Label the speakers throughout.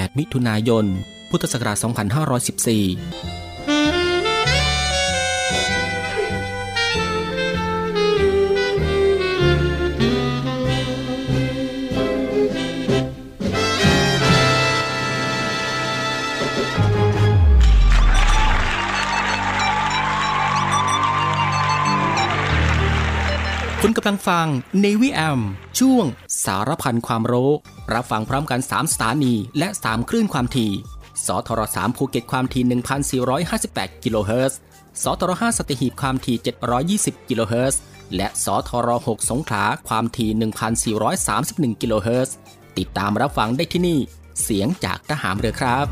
Speaker 1: 8 มิถุนายน พุทธศักราช 2514 คุณกำลังฟัง Navy AM ช่วงสารพันความรู้ รับฟังพร้อมกัน 3 สถานี และ 3 คลื่นความถี่สทร3ภูเก็ตความถี่ 1,458 กิโลเฮิรตซ์สทร5สัตหีบความถี่ 720 กิโลเฮิรตซ์และสทร6สงขลาความถี่ 1,431 กิโลเฮิรตซ์ติดตามรับฟังได้ที่นี่ เสียงจากทหารเรือครับ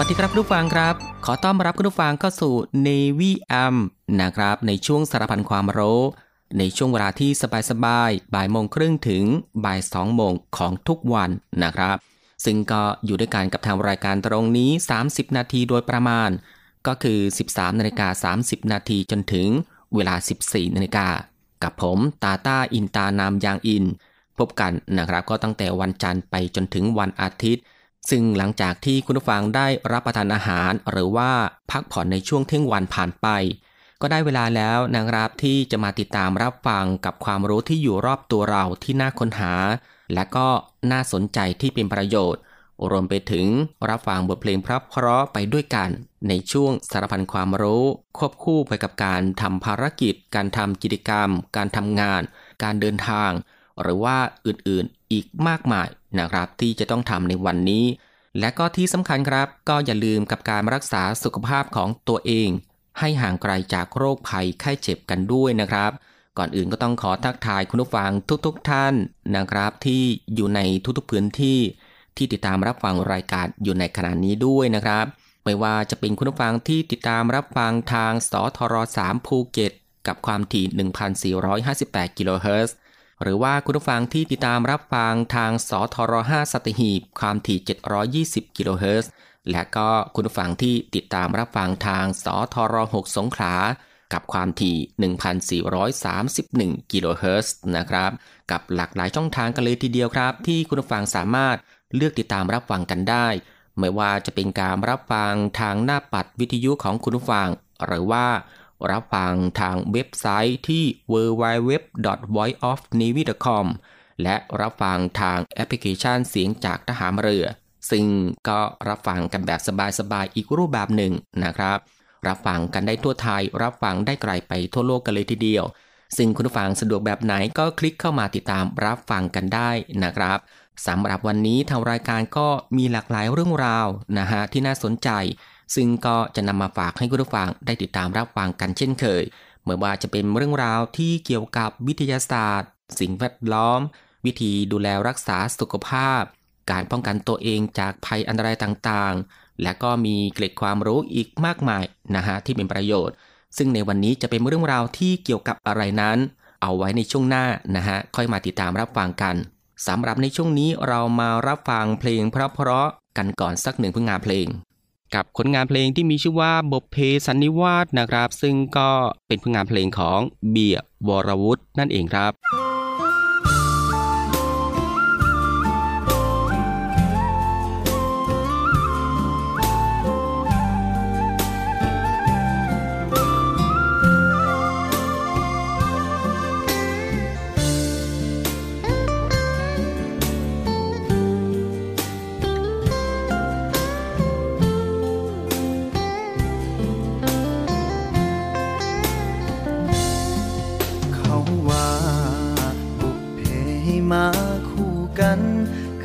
Speaker 1: วัสดีครับผู้ฟังครับ ขอต้อนรับคุณผู้ฟังเข้าสู่ Navy AM นะครับ ในช่วงสารพันความรู้ในช่วงเวลาที่สบายๆบ่ายโมงครึ่งถึงบ่ายสองโมงของทุกวันนะครับ ซึ่งก็อยู่ด้วยกันกับทางรายการตรงนี้ 30 นาทีโดยประมาณ ก็คือ 13นาฬิกา30 นาทีจนถึงเวลา 14นาฬิกากับผมตาตาอินตานามยางอิน พบกันนะครับก็ตั้งแต่วันจันทร์ไปจนถึงวันอาทิตย์ ซึ่งหลังจากที่คุณผู้ฟังได้รับประทานอาหาร หรือว่าพักผ่อนในช่วงเที่ยงวันผ่านไป ก็ได้เวลาแล้วนะครับที่จะมาติดตามรับฟังกับความรู้ที่อยู่รอบตัวเราที่น่าค้นหา และก็น่าสนใจที่เป็นประโยชน์ รวมไปถึงรับฟังบทเพลงพระเพราะไปด้วยกัน ในช่วงสารพันความรู้ ควบคู่ไปกับการทำภารกิจ การทำกิจกรรม การทำงาน การเดินทาง หรือว่าอื่นๆอีกมากมาย นะครับที่จะต้องทำในวันนี้ และก็ที่สำคัญครับ ก็อย่าลืมกับการรักษาสุขภาพของตัวเอง ให้ห่างไกลจากโรคภัยไข้เจ็บกันด้วยนะครับ ก่อนอื่นก็ต้องขอทักทายคุณผู้ฟังทุกๆทท่านนะครับ ที่อยู่ในทุกๆพื้นที่ ที่ติดตามรับฟังรายการอยู่ในขณะนี้ด้วยนะครับไม่ว่าจะเป็นคุณผู้ฟังที่ติดตามรับฟังทางสทร3ภูเก็ตกับความถี่ 1,458 กิโลเฮิรตซ์ หรือว่าคุณผู้ฟังที่ติดตามรับฟังทางสทร5สัตหีบความถี่ 720 กิโลเฮิรตซ์และก็คุณผู้ฟังที่ติดตามรับฟังทางสทร6สงขลากับความถี่ 1,431 กิโลเฮิรตซ์นะครับ กับหลากหลายช่องทางกันเลยทีเดียวครับ ที่คุณผู้ฟังสามารถเลือกติดตามรับฟังกันได้ ไม่ว่าจะเป็นการรับฟังทางหน้าปัดวิทยุของคุณผู้ฟัง หรือว่า รับฟังทางเว็บไซต์ที่ www.voiceofnavy.com และรับฟังทางแอปพลิเคชันเสียงจากทหารเรือ ซึ่งก็รับฟังกันแบบสบายๆอีกรูปแบบหนึ่งนะครับ รับฟังกันได้ทั่วไทย รับฟังได้ไกลไปทั่วโลกกันเลยทีเดียว ซึ่งคุณฟังสะดวกแบบไหนก็คลิกเข้ามาติดตามรับฟังกันได้นะครับสำหรับวันนี้ทางรายการก็มีหลากหลายเรื่องราวนะฮะที่น่าสนใจ ซึ่งก็จะนำมาฝากให้คุณผู้ฟังได้ติดตามรับฟังกันเช่นเคยไม่ว่าจะเป็นเรื่องราวที่เกี่ยวกับวิทยาศาสตร์ สิ่งแวดล้อม วิธีดูแลรักษาสุขภาพ การป้องกันตัวเองจากภัยอันตรายต่างๆ และก็มีเกร็ดความรู้อีกมากมายนะฮะที่เป็นประโยชน์ ซึ่งในวันนี้จะเป็นเรื่องราวที่เกี่ยวกับอะไรนั้น เอาไว้ในช่วงหน้านะฮะค่อยมาติดตามรับฟังกันสำหรับในช่วงนี้เรามารับฟังเพลงเพราะๆกันก่อนสักหนึ่งผลงานเพลง กับผลงานเพลงที่มีชื่อว่าบทเพสันนิวาสนะครับ ซึ่งก็เป็นผลงานเพลงของเบียร์วรวุฒินั่นเองครับ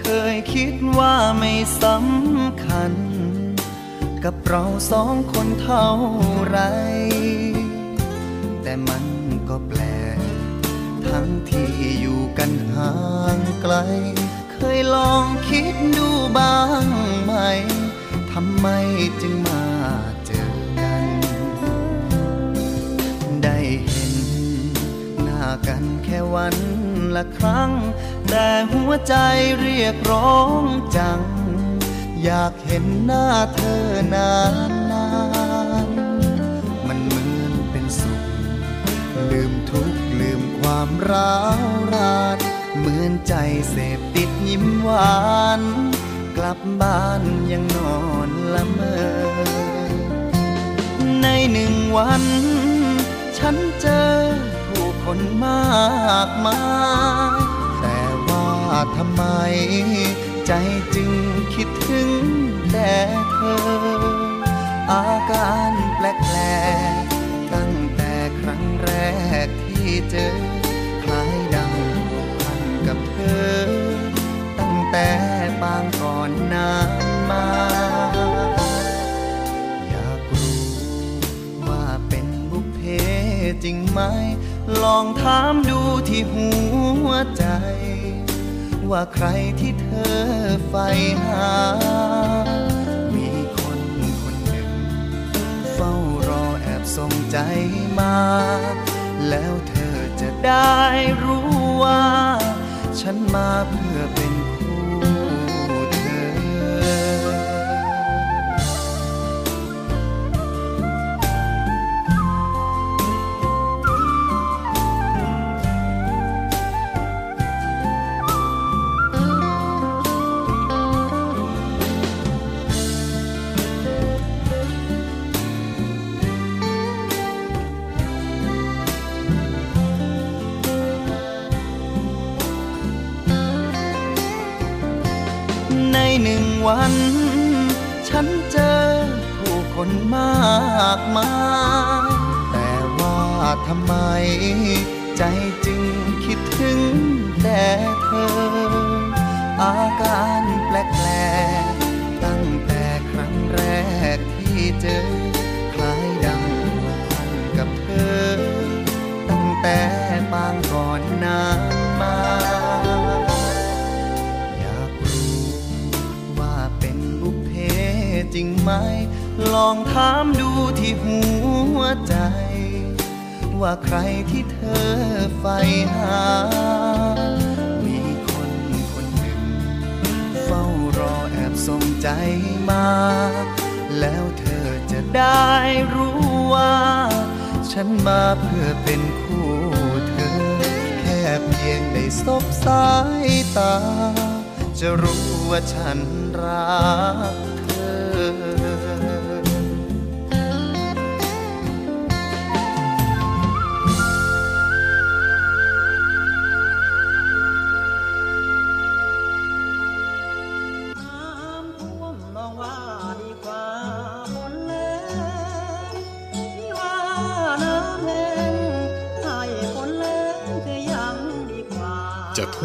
Speaker 2: คยคิดว่าไม่สำคัญ กับเราสองคนเท่าไร แต่มันก็แปลกทั้งที่อยู่กันห่างไกล เคยลองคิดดูบ้างไหมทำไมจึงมาเจอกัน ได้เห็นหน้ากันแค่วันละครั้ง แต่หัวใจเรียกร้องจัง อยากเห็นหน้าเธอนานนานมันเหมือนเป็นสุข ลืมทุกข์ลืมความร้าวรานเหมือนใจเสพติดยิ้มหวาน กลับบ้านยังนอนละเมอ ในหนึ่งวัน ฉันเจอผู้คนมากมายำไม ใจจึงคิดถึงแต่เธอ อาการแปลกๆตั้งแต่ครั้งแรกที่เจอคล้ายดังพันกับเธอ ตั้งแต่ปางก่อนนานมา อยากรู้ว่าเป็นบุพเพจริงไหม ลองถามดูที่หัวใจ ว่าใครที่เธอใฝ่หา มีคนคนหนึ่ง เฝ้ารอแอบส่งใจมา แล้วเธอจะได้รู้ว่า ฉันมาเพื่อ คนมากมาย แต่ว่าทำไม ถามดูที่หัวใจ ว่าใครที่เธอใฝ่หา มีคนคนหนึ่ง เฝ้ารอแอบส่งใจมา แล้วเธอจะได้รู้ว่า ฉันมาเพื่อเป็นคู่เธอ แค่เพียงได้สบสายตา จะรู้ว่าฉันรัก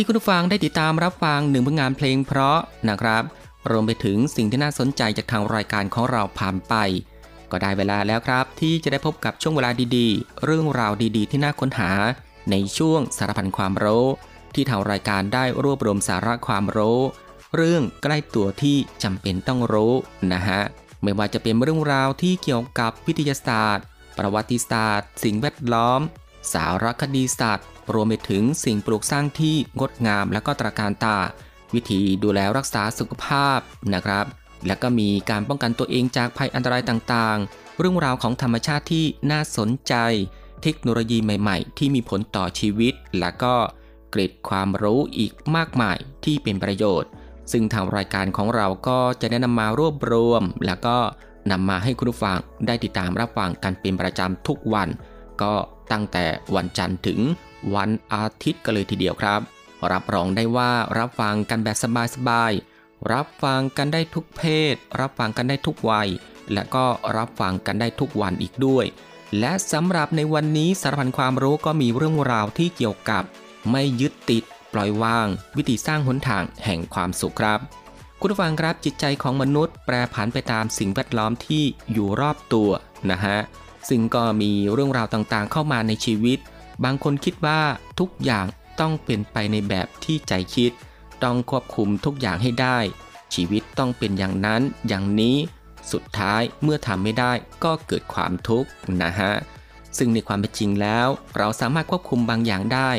Speaker 1: ที่คุณผู้ฟังได้ติดตามรับฟังหนึ่งผลงานเพลงเพราะนะครับ รวมไปถึงสิ่งที่น่าสนใจจากทางรายการของเราผ่านไป ก็ได้เวลาแล้วครับ ที่จะได้พบกับช่วงเวลาดีๆ เรื่องราวดีๆ ที่น่าค้นหา ในช่วงสารพันความรู้ ที่ทางรายการได้รวบรวมสาระความรู้ เรื่องใกล้ตัวที่จำเป็นต้องรู้นะฮะไม่ว่าจะเป็นเรื่องราวที่เกี่ยวกับวิทยาศาสตร์ ประวัติศาสตร์ สิ่งแวดล้อม สารคดีศาสตว์ รวมไปถึงสิ่งปลูกสร้างที่งดงามและก็ตระการตา วิธีดูแลรักษาสุขภาพนะครับ และก็มีการป้องกันตัวเองจากภัยอันตรายต่างๆ เรื่องราวของธรรมชาติที่น่าสนใจ เทคโนโลยีใหม่ๆ ที่มีผลต่อชีวิต และก็เกร็ดความรู้อีกมากมายที่เป็นประโยชน์ ซึ่งทางรายการของเราก็จะได้นำมารวบรวม แล้วก็นำมาให้คุณผู้ฟังได้ติดตามรับฟังกันเป็นประจำทุกวัน ก็ตั้งแต่วันจันทร์ถึง วันอาทิตย์กันเลยทีเดียวครับ รับรองได้ว่ารับฟังกันแบบสบายๆ รับฟังกันได้ทุกเพศ รับฟังกันได้ทุกวัย และก็รับฟังกันได้ทุกวันอีกด้วย และสำหรับในวันนี้สารพันความรู้ก็มีเรื่องราวที่เกี่ยวกับ ไม่ยึดติด ปล่อยวาง วิธีสร้างหนทางแห่งความสุขครับคุณผู้ฟังครับจิตใจของมนุษย์ แปรผันไปตามสิ่งแวดล้อมที่อยู่รอบตัวนะฮะซึ่งก็มีเรื่องราวต่างๆเข้ามาในชีวิต บางคนคิดว่าทุกอย่างต้องเป็นไปในแบบที่ใจคิด ต้องควบคุมทุกอย่างให้ได้ ชีวิตต้องเป็นอย่างนั้นอย่างนี้ สุดท้ายเมื่อทำไม่ได้ก็เกิดความทุกข์นะฮะ ซึ่งในความเป็นจริงแล้ว เราสามารถควบคุมบางอย่างได้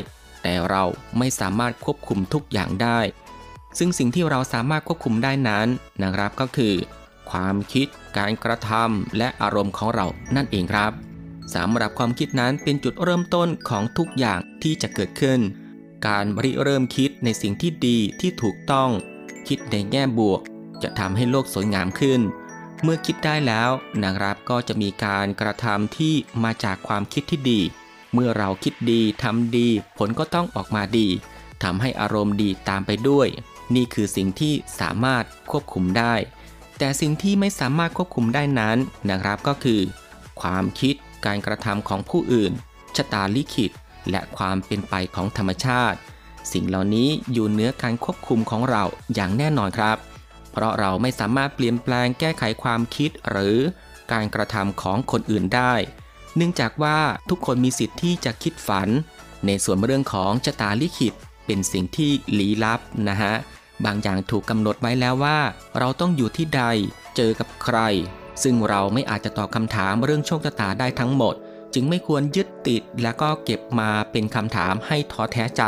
Speaker 1: แต่เราไม่สามารถควบคุมทุกอย่างได้ ซึ่งสิ่งที่เราสามารถควบคุมได้นั้นนะครับก็คือ ความคิด การกระทำและอารมณ์ของเรานั่นเองครับ สำหรับความคิดนั้นเป็นจุดเริ่มต้นของทุกอย่างที่จะเกิดขึ้น การริเริ่มคิดในสิ่งที่ดีที่ถูกต้อง คิดในแง่บวก จะทำให้โลกสวยงามขึ้น เมื่อคิดได้แล้วนะครับก็จะมีการกระทำที่มาจากความคิดที่ดี เมื่อเราคิดดีทำดี ผลก็ต้องออกมาดีทำให้อารมณ์ดีตามไปด้วย นี่คือสิ่งที่สามารถควบคุมได้ แต่สิ่งที่ไม่สามารถควบคุมได้นั้นนะครับก็คือ ความคิด การกระทำของผู้อื่น ชะตาลิขิต และความเป็นไปของธรรมชาติ สิ่งเหล่านี้อยู่เหนือการควบคุมของเราอย่างแน่นอนครับ เพราะเราไม่สามารถเปลี่ยนแปลงแก้ไขความคิดหรือการกระทำของคนอื่นได้ เนื่องจากว่าทุกคนมีสิทธิ์ที่จะคิดฝัน ในส่วนเรื่องของชะตาลิขิต เป็นสิ่งที่ลี้ลับนะฮะบางอย่างถูกกำหนดไว้แล้วว่า เราต้องอยู่ที่ใด เจอกับใคร ซึ่งเราไม่อาจจะตอบคำถามเรื่องโชคชะตาได้ทั้งหมด จึงไม่ควรยึดติดและก็เก็บมาเป็นคำถามให้ท้อแท้ใจ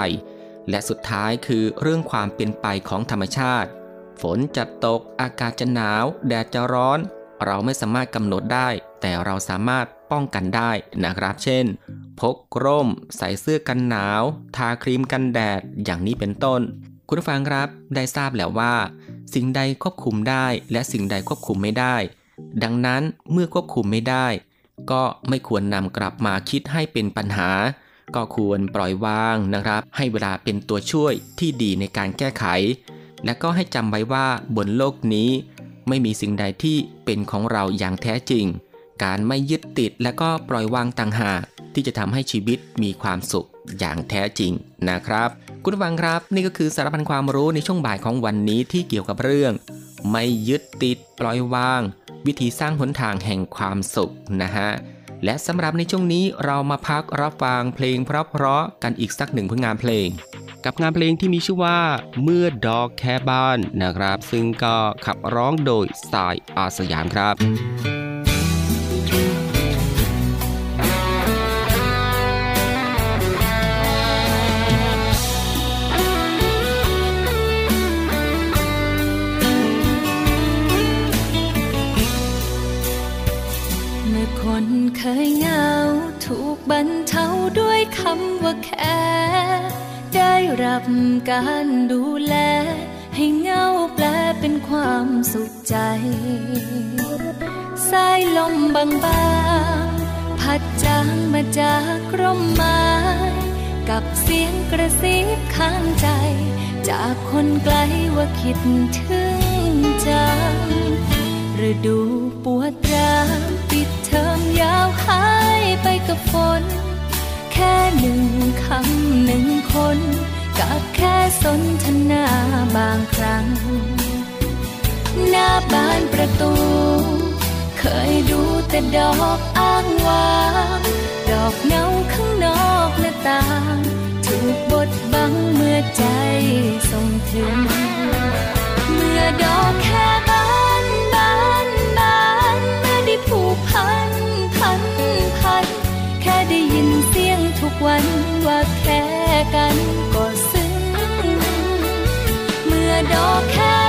Speaker 1: และสุดท้ายคือเรื่องความเป็นไปของธรรมชาติ ฝนจะตก อากาศจะหนาว แดดจะร้อน เราไม่สามารถกำหนดได้ แต่เราสามารถป้องกันได้นะครับ เช่น พกร่ม ใส่เสื้อกันหนาว ทาครีมกันแดด อย่างนี้เป็นต้น คุณผู้ฟังครับ ได้ทราบแล้วว่า สิ่งใดควบคุมได้ และสิ่งใดควบคุมไม่ได้ ดังนั้นเมื่อควบคุมไม่ได้ ก็ไม่ควรนำกลับมาคิดให้เป็นปัญหา ก็ควรปล่อยวางนะครับ ให้เวลาเป็นตัวช่วยที่ดีในการแก้ไข และก็ให้จำไว้ว่าบนโลกนี้ ไม่มีสิ่งใดที่เป็นของเราอย่างแท้จริง การไม่ยึดติดและก็ปล่อยวางต่างหากที่จะทำให้ชีวิตมีความสุขอย่างแท้จริงนะครับ คุณฟังครับ นี่ก็คือสารพันความรู้ในช่วงบ่ายของวันนี้ที่เกี่ยวกับเรื่อง ไม่ยึดติดปล่อยวาง วิธีสร้างหนทางแห่งความสุขนะฮะ และสำหรับในช่วงนี้เรามาพักรับฟังเพลงเพราะๆกันอีกสักหนึ่งผลงานเพลง กับงานเพลงที่มีชื่อว่า เมื่อดอกแค่บ้านนะครับ ซึ่งก็ขับร้องโดยสายอาสยามครับ
Speaker 3: แค่ได้รับการดูแล ให้เงาแปลเป็นความสุขใจ สายลมบางๆ พัดจางมาจากร่มไม้ กับเสียงกระซิบข้างใจ จากคนไกลว่าคิดถึงจังฤดูปวดร้าวปิดเทอมยาวหายไปกับฝน ค่หนึ่งคำหนึ่งคน กับแค่สนทนาบางครั้ง หน้าบ้านประตู เคยดูแต่ดอกอ้างว้างดอกเงาข้างนอกหน้าต่างถูกบดบังเมื่อใจส่งถึง เมื่อดอกแค่ วันว่าแค่กันก็ซึ้งเมื่อดอกแค่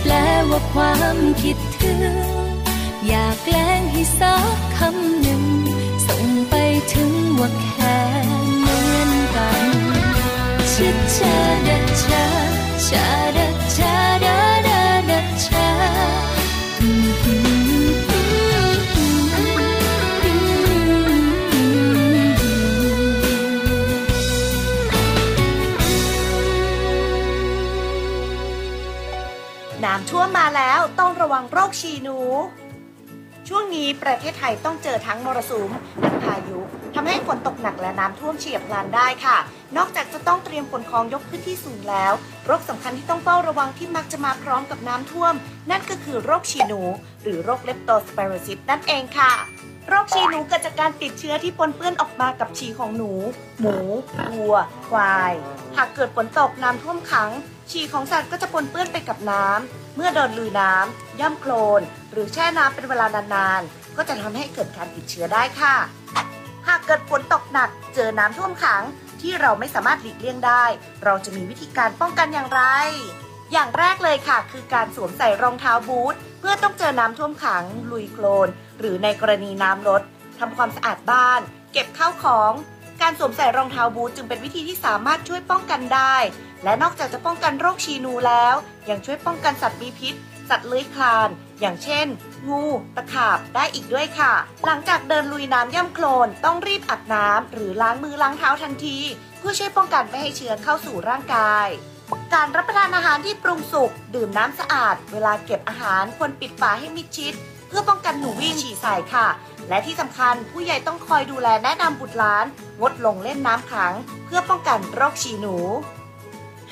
Speaker 3: แปลว่าความคิดถึง อยากแกล้งให้สักคำหนึ่ง ส่งไปถึงว่าแค่เหมือนกันชิดชาดชาชาดชา
Speaker 4: วมมาแล้วต้องระวังโรคชีหนู ช่วงนี้ประเทศไทยต้องเจอทั้งมรสุมและพายุทำให้ฝนตกหนักและน้ำท่วมเฉียบพลันได้ค่ะ นอกจากจะต้องเตรียมขนของยกขึ้นที่สูงแล้ว โรคสำคัญที่ต้องเฝ้าระวังที่มักจะมาพร้อมกับน้ำท่วม นั่นก็คือโรคฉีหนู หรือโรคเลปโตสไปโรซิสนั่นเองค่ะ โรคฉี่หนูเกิดจากการติดเชื้อที่ปนเปื้อนออกมากับฉี่ของหนู หมูวัว ควาย หากเกิดฝนตกน้ำท่วมขัง ฉี่ของสัตว์ก็จะปนเปื้อนไปกับน้ำ เมื่อโดนลุยน้ำย่ำโคลน หรือแช่น้ำเป็นเวลานานๆ ก็จะทำให้เกิดการติดเชื้อได้ค่ะ หากเกิดฝนตกหนักเจอน้ำท่วมขังที่เราไม่สามารถหลีกเลี่ยงได้ เราจะมีวิธีการป้องกันอย่างไร อย่างแรกเลยค่ะ คือการสวมใส่รองเท้าบูท เพื่อต้องเจอน้ำท่วมขัง ลุยโคลน หรือในกรณีน้ำลดทำความสะอาดบ้าน เก็บข้าวของ การสวมใส่รองเท้าบูทจึงเป็นวิธีที่สามารถช่วยป้องกันได้ และนอกจากจะป้องกันโรคชีนูแล้ว ยังช่วยป้องกันสัตว์มีพิษ สัตว์เลื้อยคลาน อย่างเช่น งู ตะขาบได้อีกด้วยค่ะ หลังจากเดินลุยน้ำย่ำโคลนต้องรีบอาบน้ำหรือล้างมือล้างเท้าทันที เพื่อช่วยป้องกันไม่ให้เชื้อเข้าสู่ร่างกาย การรับประทานอาหารที่ปรุงสุก ดื่มน้ำสะอาด เวลาเก็บอาหารควรปิดฝาให้มิดชิด เพื่อป้องกันหนูวิ่งฉี่ใส่ค่ะ และที่สำคัญผู้ใหญ่ต้องคอยดูแลแนะนำบุตรหลาน งดลงเล่นน้ำขัง เพื่อป้องกันโรคฉี่หนู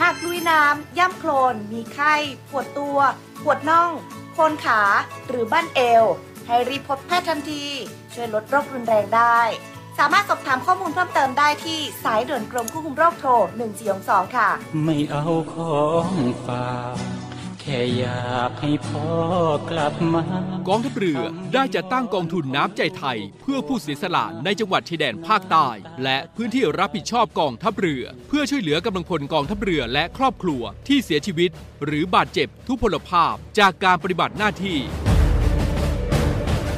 Speaker 4: หากลุยน้ำย่ำโคลน มีไข้ ปวดตัว ปวดน่อง โคนขา หรือบั้นเอว ให้รีบพบแพทย์ทันที ช่วยลดโรครุนแรงได้ สามารถสอบถามข้อมูลเพิ่มเติมได้ที่สายด่วนกรมควบคุมโรคโทร1422ค่ะ
Speaker 5: ไม่เอาของฝากแค่อยากให้พ่อกลับมา
Speaker 6: กองทัพเรือได้จัดตั้งกองทุนน้ำใจไทย เพื่อผู้เสียสละในจังหวัดชายแดนภาคใต้และพื้นที่รับผิดชอบกองทัพเรือ เพื่อช่วยเหลือกำลังพลกองทัพเรือและครอบครัวที่เสียชีวิต หรือบาดเจ็บทุพพลภาพจากการปฏิบัติหน้าที่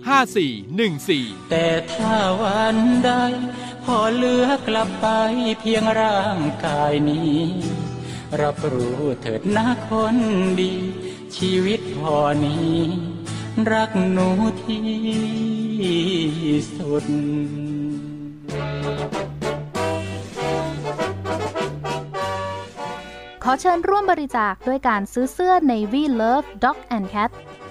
Speaker 6: 5414
Speaker 5: แต่ถ้าวันใด พอเหลือกลับไปเพียงร่างกายนี้ รับรู้เถิดนะคนดี ชีวิตพอนี้ รักหนูที่สุด
Speaker 7: ขอเชิญร่วมบริจาคด้วยการซื้อเสื้อ Navy Love Dog and Cat เ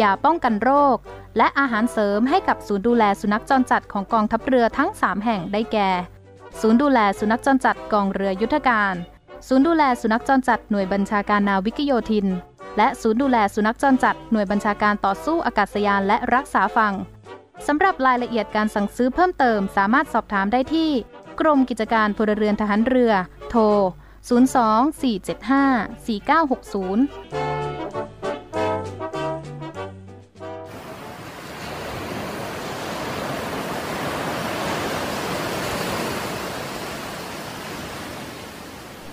Speaker 7: ยาป้องกันโรค และอาหารเสริมให้กับศูนย์ดูแลสุนัขจรจัดของกองทัพเรือทั้ง 3 แห่งได้แก่ ศูนย์ดูแลสุนัขจรจัดกองเรือยุทธการ ศูนย์ดูแลสุนัขจรจัดหน่วยบัญชาการนาวิกโยธิน และศูนย์ดูแลสุนัขจรจัดหน่วยบัญชาการต่อสู้อากาศยานและรักษาฝั่งสำหรับรายละเอียดการสั่งซื้อเพิ่มเติมสามารถสอบถามได้ที่ กรมกิจการพลเรือนทหารเรือ โทร 02-475-4960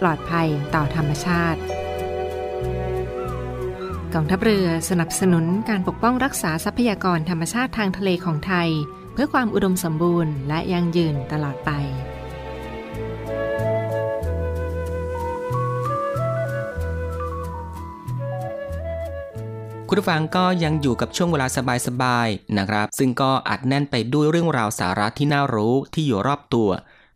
Speaker 8: ปลอดภัยต่อธรรมชาติกองทัพเรือสนับสนุนการปกป้องรักษาทรัพยากรธรรมชาติทางทะเลของไทย เพื่อความอุดมสมบูรณ์และยั่งยืนตลอดไป
Speaker 1: คุณผู้ฟังก็ยังอยู่กับช่วงเวลาสบายๆนะครับ ซึ่งก็อัดแน่นไปด้วยเรื่องราวสาระที่น่ารู้ที่อยู่รอบตัว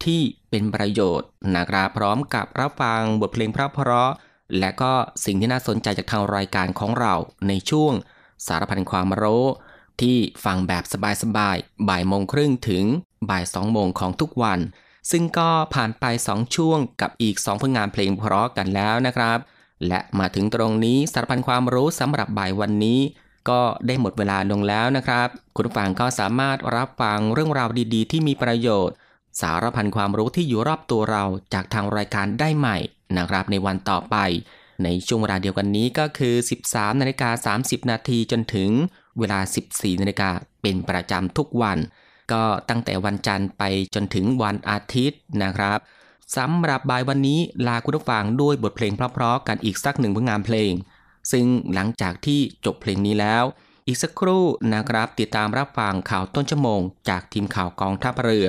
Speaker 1: ที่เป็นประโยชน์นะครับพร้อมกับรับฟังบทเพลงเพราะ และก็สิ่งที่น่าสนใจจากทางรายการของเราในช่วงสารพันความรู้ที่ฟังแบบสบายๆบ่ายโมงครึ่งถึงบ่ายสองโมงของทุกวัน ซึ่งก็ผ่านไป 2 ช่วงกับอีก 2 ผลงานเพลงเพราะกันแล้วนะครับ และมาถึงตรงนี้สารพันความรู้สำหรับบ่ายวันนี้ ก็ได้หมดเวลาลงแล้วนะครับ คุณผู้ฟังก็สามารถรับฟังเรื่องราวดีๆ ที่มีประโยชน์ สารพันความรู้ที่อยู่รอบตัวเราจากทางรายการได้ใหม่นะครับในวันต่อไป ในช่วงเวลาเดียวกันนี้ก็คือ 13นาฬิกา30 นาทีจนถึงเวลา 14นาฬิกาเป็นประจำทุกวัน ก็ตั้งแต่วันจันทร์ไปจนถึงวันอาทิตย์นะครับสำหรับบ่ายวันนี้ลาคุณผู้ฟังด้วยบทเพลงเพราะๆกันอีกสักหนึ่งผลงานเพลง ซึ่งหลังจากที่จบเพลงนี้แล้ว อีกสักครู่นะครับติดตามรับฟังข่าวต้นชั่วโมง จากทีมข่าวกองทัพเรือ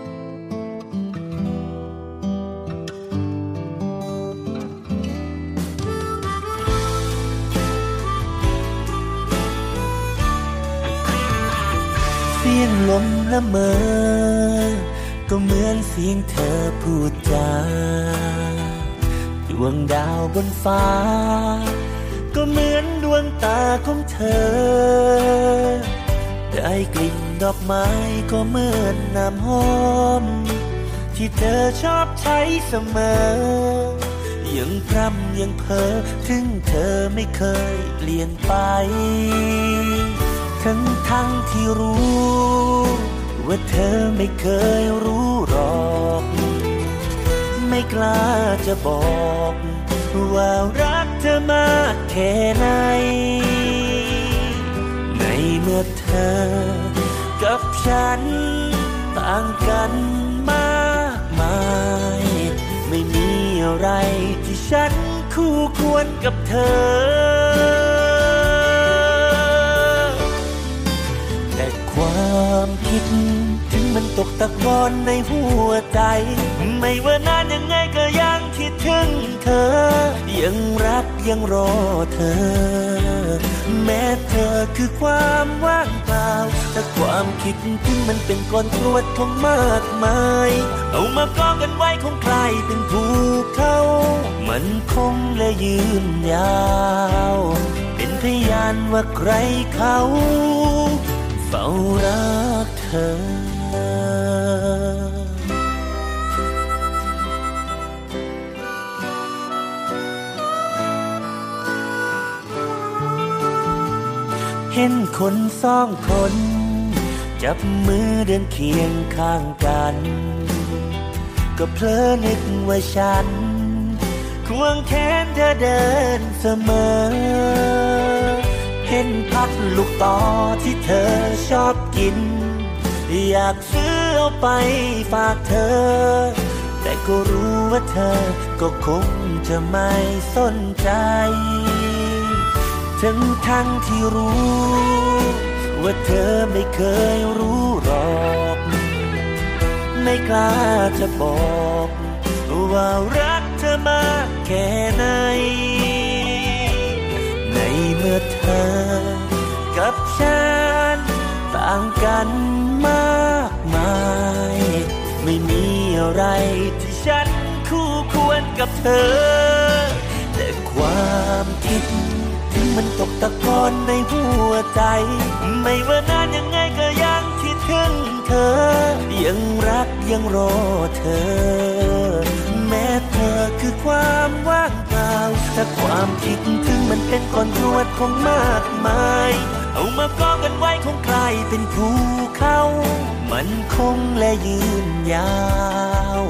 Speaker 9: สียงลมละเมอ ก็เหมือนเสียงเธอพูดจา ดวงดาวบนฟ้า ก็เหมือนดวงตาของเธอ ได้กลิ่นดอกไม้ก็เหมือนน้ำหอม ที่เธอชอบใช้เสมอ ยังพร่ำยังเพ้อถึงเธอไม่เคยเปลี่ยนไป ทั้งทั้งที่รู้ ว่าเธอไม่เคยรู้หรอก ไม่กล้าจะบอก ว่ารักเธอมากแค่ไหน ในเมื่อเธอ กับฉัน ต่างกันมากมาย ไม่มีอะไรที่ฉันคู่ควรกับเธอ ความคิด ถึงมันตกตะกอนในหัวใจ ไม่ว่านานยังไงก็ยังคิดถึงเธอ ยังรักยังรอเธอ แม้เธอคือความว่างเปล่าแต่ความคิดถึงมันเป็นก้อนกรวดของมากมาย เอามากองกันไว้คงกลายเป็นภูเขา มันคงและยืนยาว เป็นพยานว่าใครเขา เฝ้ารักเธอเห็นคนสองคน จับมือเดินเคียงข้างกัน ก็เพลอนึกว่าฉัน ควงแขนเธอเดินเสมอ เห็นพักลูกต่อที่เธอชอบกิน อยากซื้อเอาไปฝากเธอ แต่ก็รู้ว่าเธอก็คงจะไม่สนใจ ทั้งทั้งที่รู้ ว่าเธอไม่เคยรู้หรอก ไม่กล้าจะบอกว่ารักเธอมากแค่ไหน ในเมื่อเธอ กับฉัน ต่างกันมากมาย ไม่มีอะไรที่ฉันคู่ควรกับเธอ แต่ความคิดถึงมันตกตะกอนในหัวใจ ไม่ว่านานยังไงก็ยังคิดถึงเธอ ยังรักยังรอเธอแม้เธอคือความว่างเปล่าแต่ความคิดถึงมันเป็นก้อนรวดของมากมาย เอามากองกันไว้คงกลายเป็นภูเขา มันคงและยืนยาว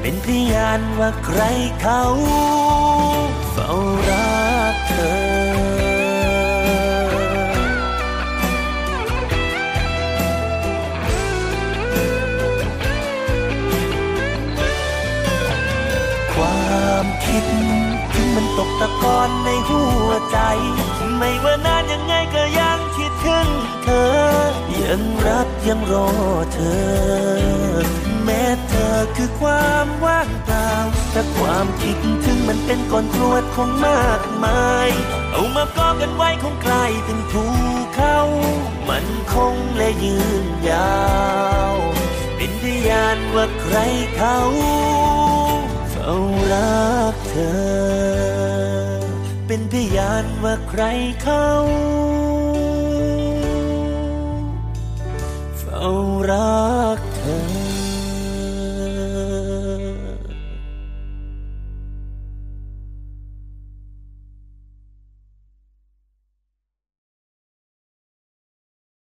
Speaker 9: เป็นพยานว่าใครเขาเฝ้ารักเธอความคิดถึงมันตกตะกอนในหัวใจ ไม่ว่านานยังไงก็ยัง คิดถึงเธอ ยังรักยังรอเธอ แม้เธอคือความว่างเปล่าแต่ความคิดถึงมันเป็นก้อนกรวดของมากมาย เอามากองกันไว้คงกลายเป็นภูเขา มันคงและยืนยาว เป็นพยานว่าใครเขาเฝ้ารักเธอ เป็นพยานว่าใครเขา รา